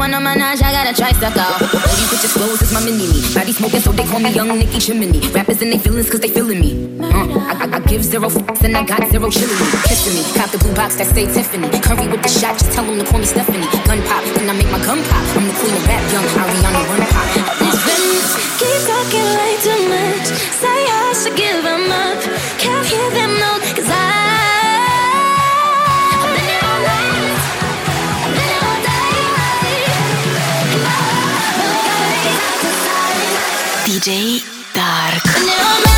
wanna manage, I gotta try suck. Baby, put your clothes, it's my mini me. Body smoking, so they call me Young Nicki Chimney. Rappers and they feelings, cause they feeling me. Uh, I, I, I give zero f***s and I got zero chillin' me. Kissing me, cop the blue box that say Tiffany. Curry with the shot, just tell them to call me Stephanie. Gun pop, then I make my gun pop. I'm the queen of rap, young Ariana Run Pop. Keep talking like too much. Say I should give them up. Can't hear them DJ Dark.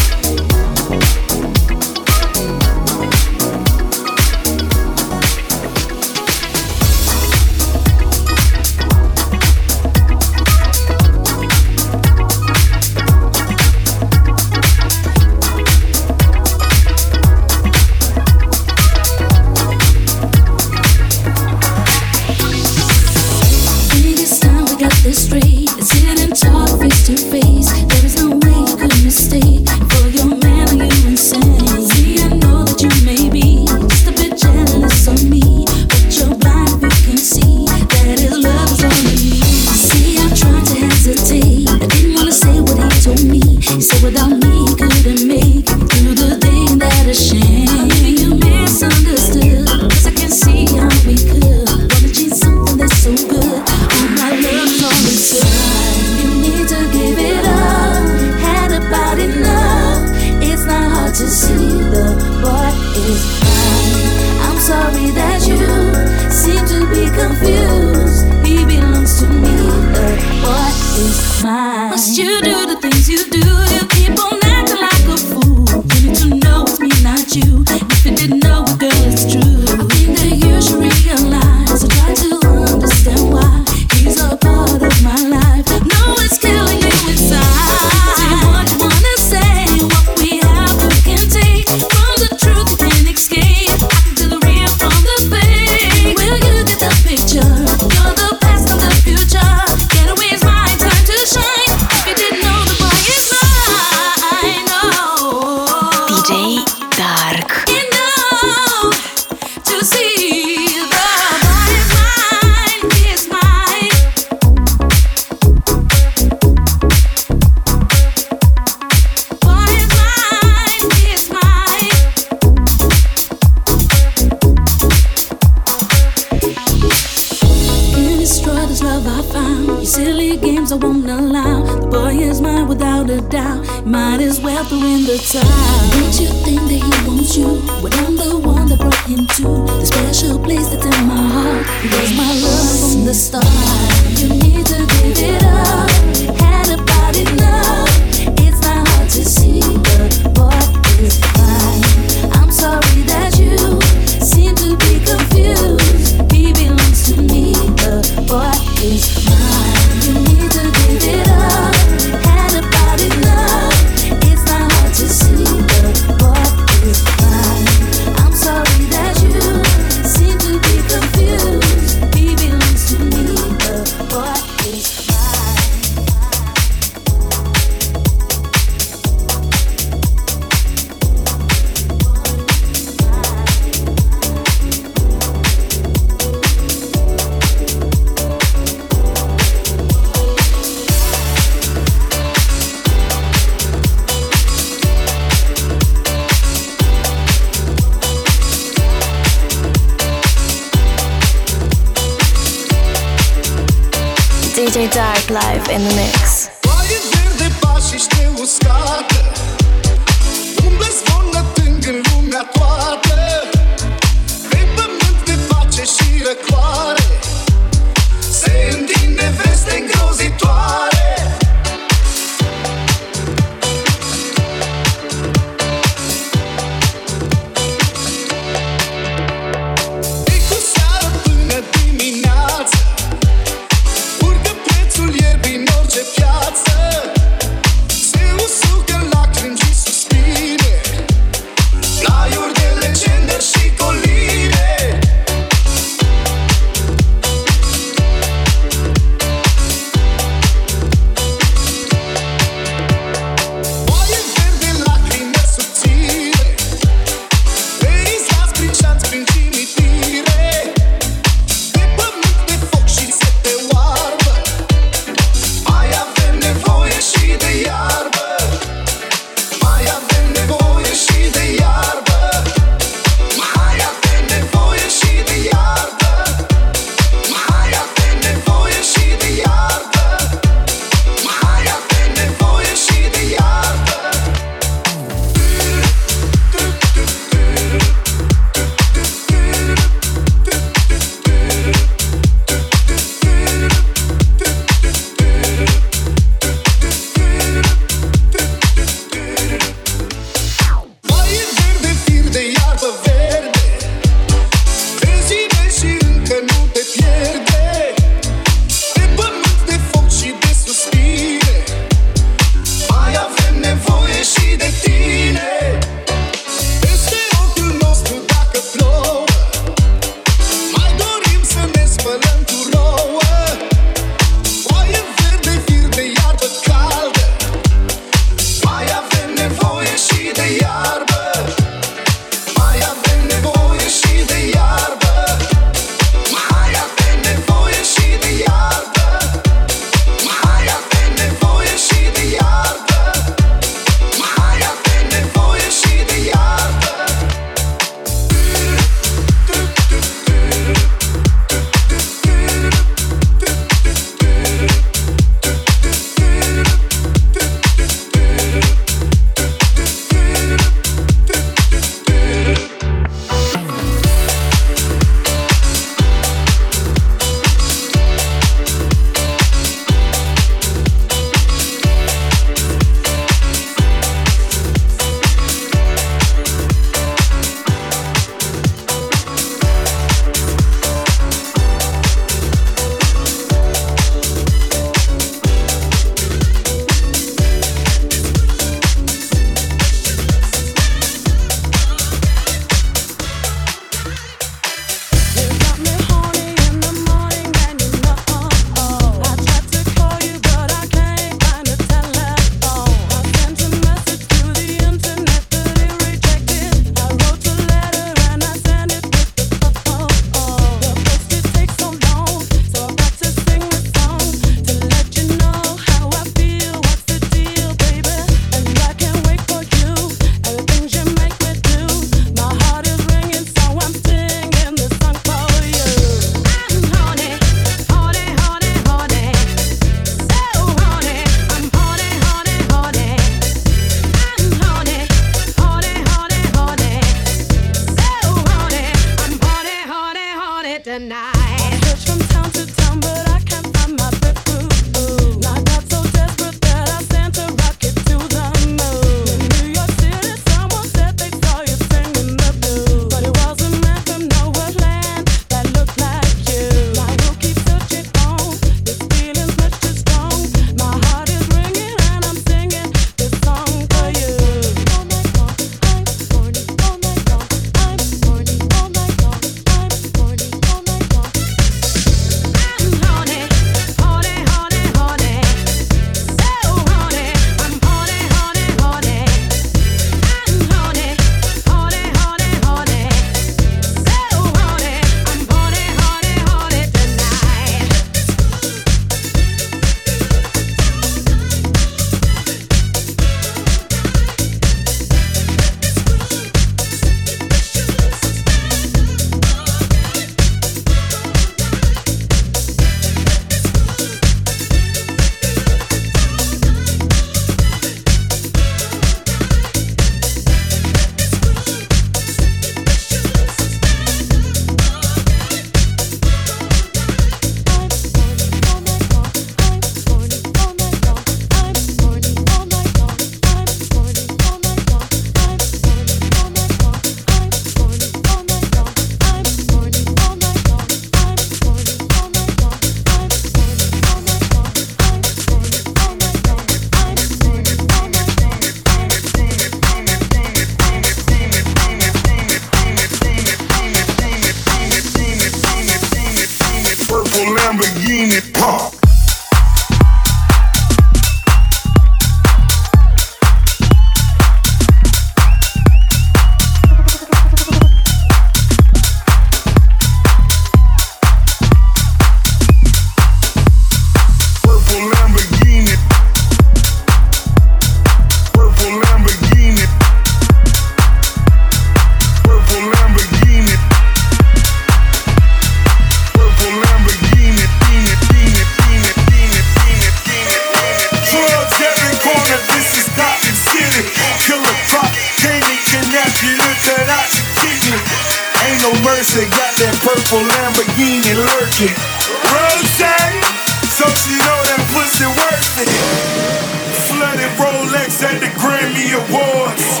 Grammys and the Grammy Awards.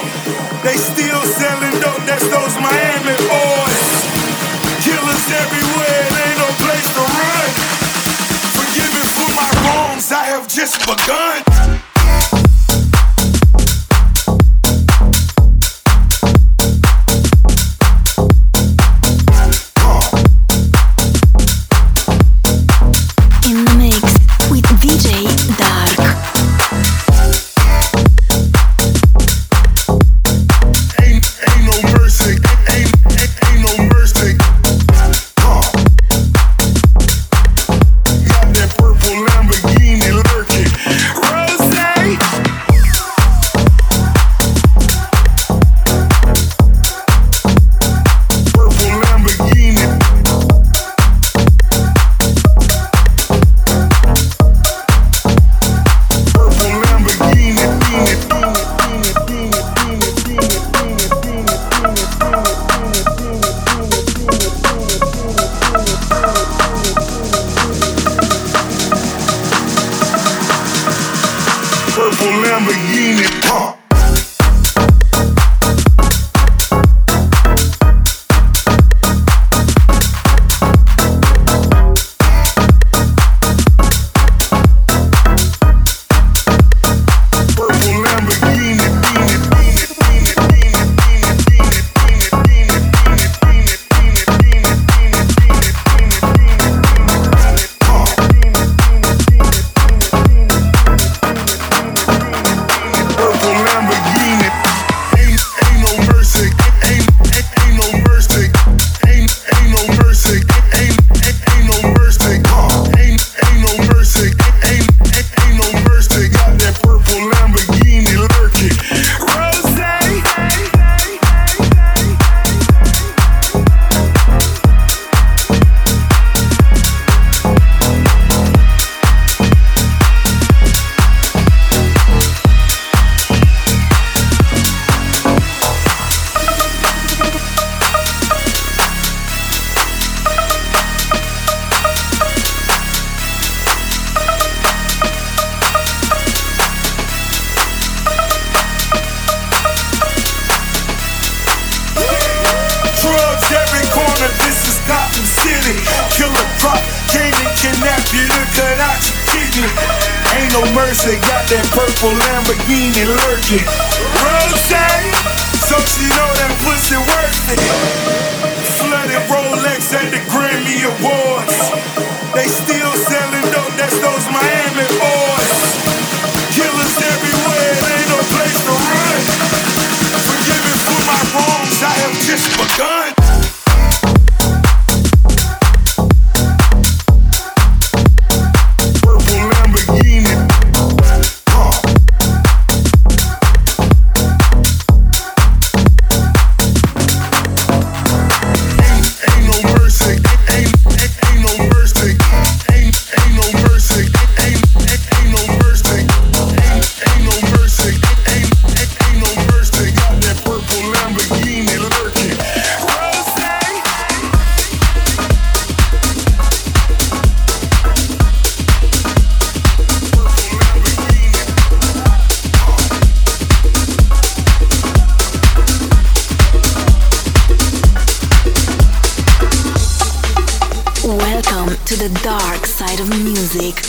They still selling dope, that's those Miami boys. Killers everywhere, it ain't no place to run. Forgive me for my wrongs, I have just begun. the dark side of music.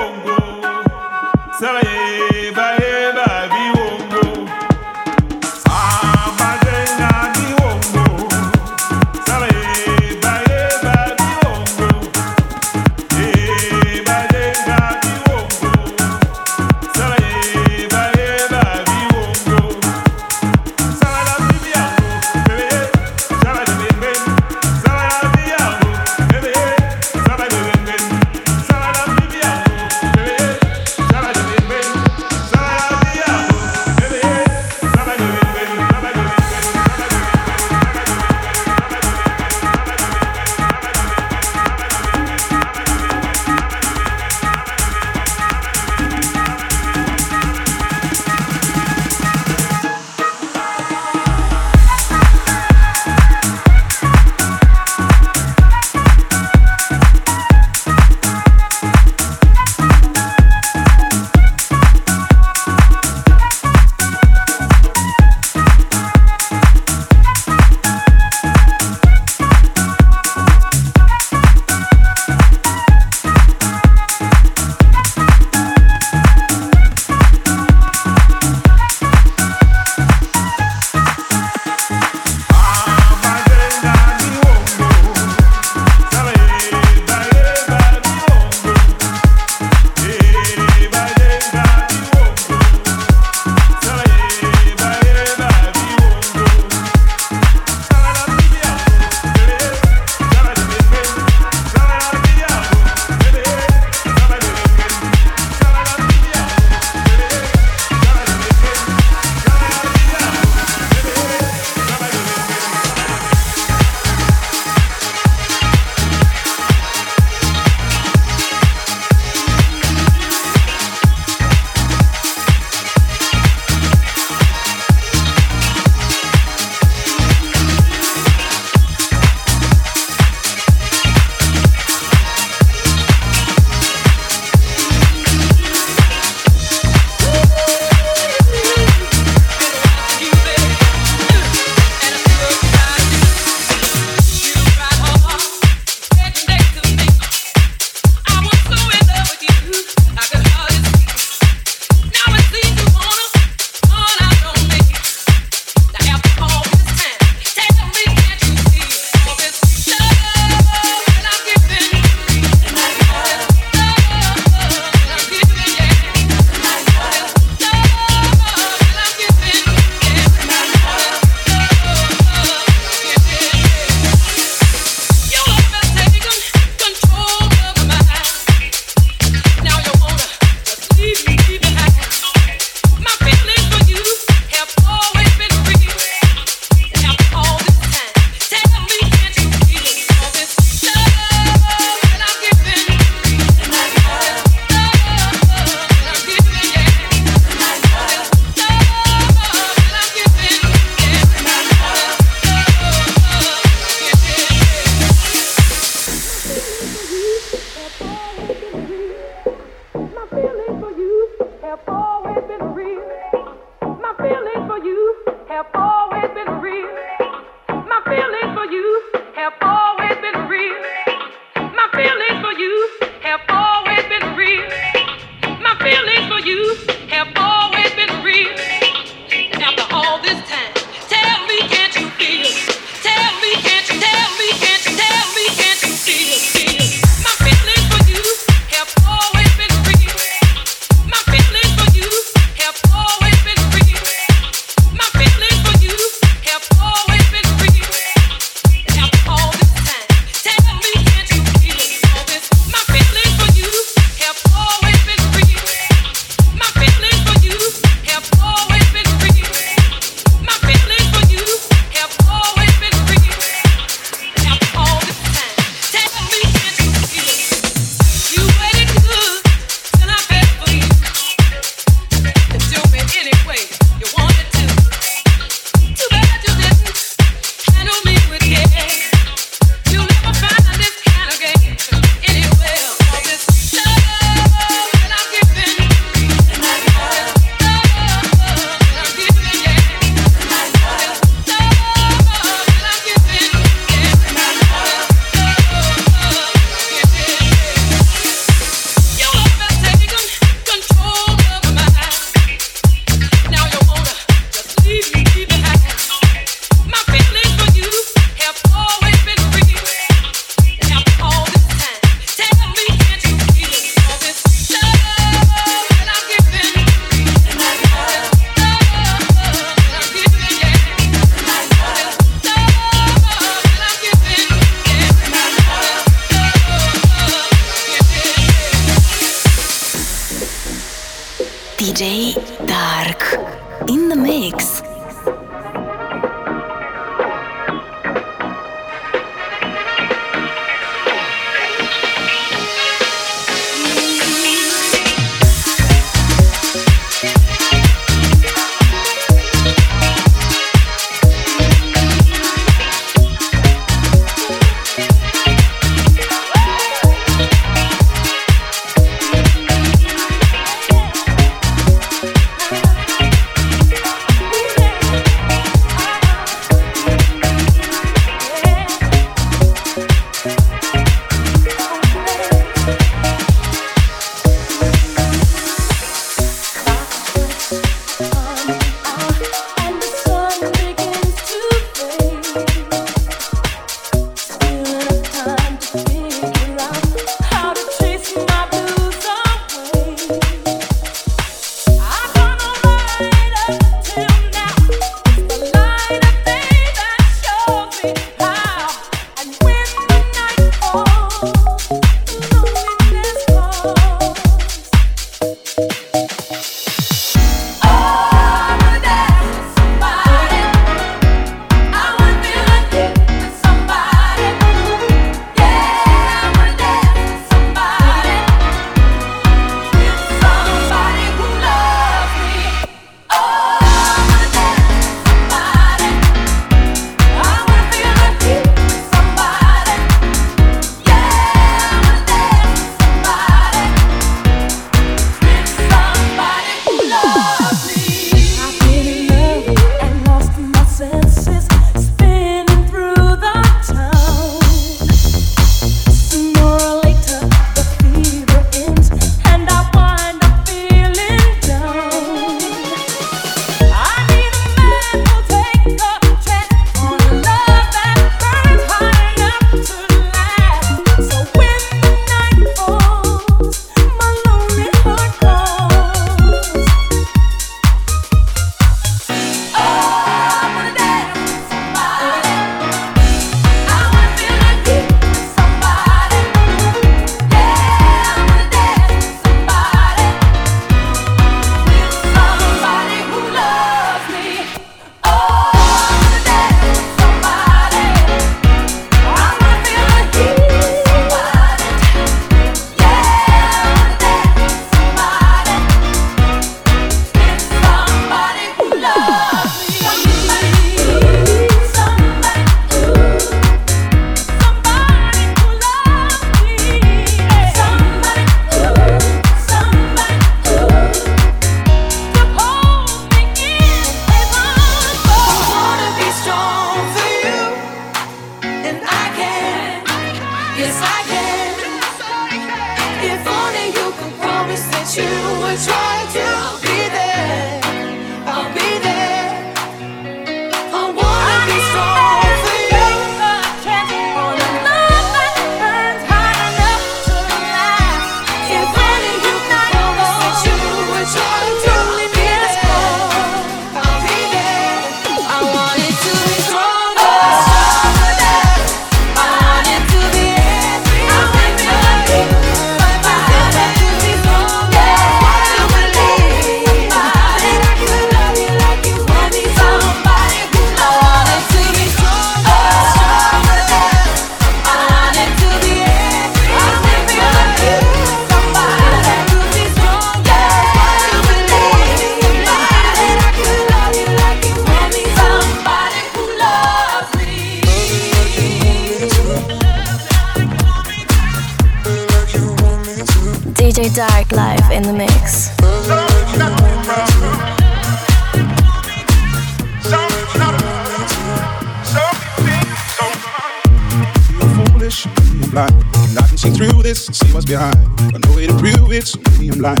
I. And I can see through this and see what's behind. Got no way to prove it, so maybe I'm blind.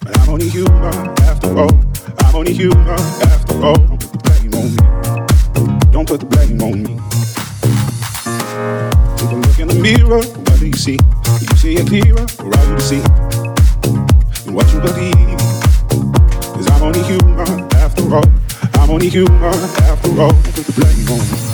But I'm only human after all. I'm only human after all. Don't put the blame on me. Don't put the blame on me. Take a look in the mirror, what do you see? Do you see it clearer, or are you deceived in what you believe? Cause I'm only human after all. I'm only human after all. Don't put the blame on me.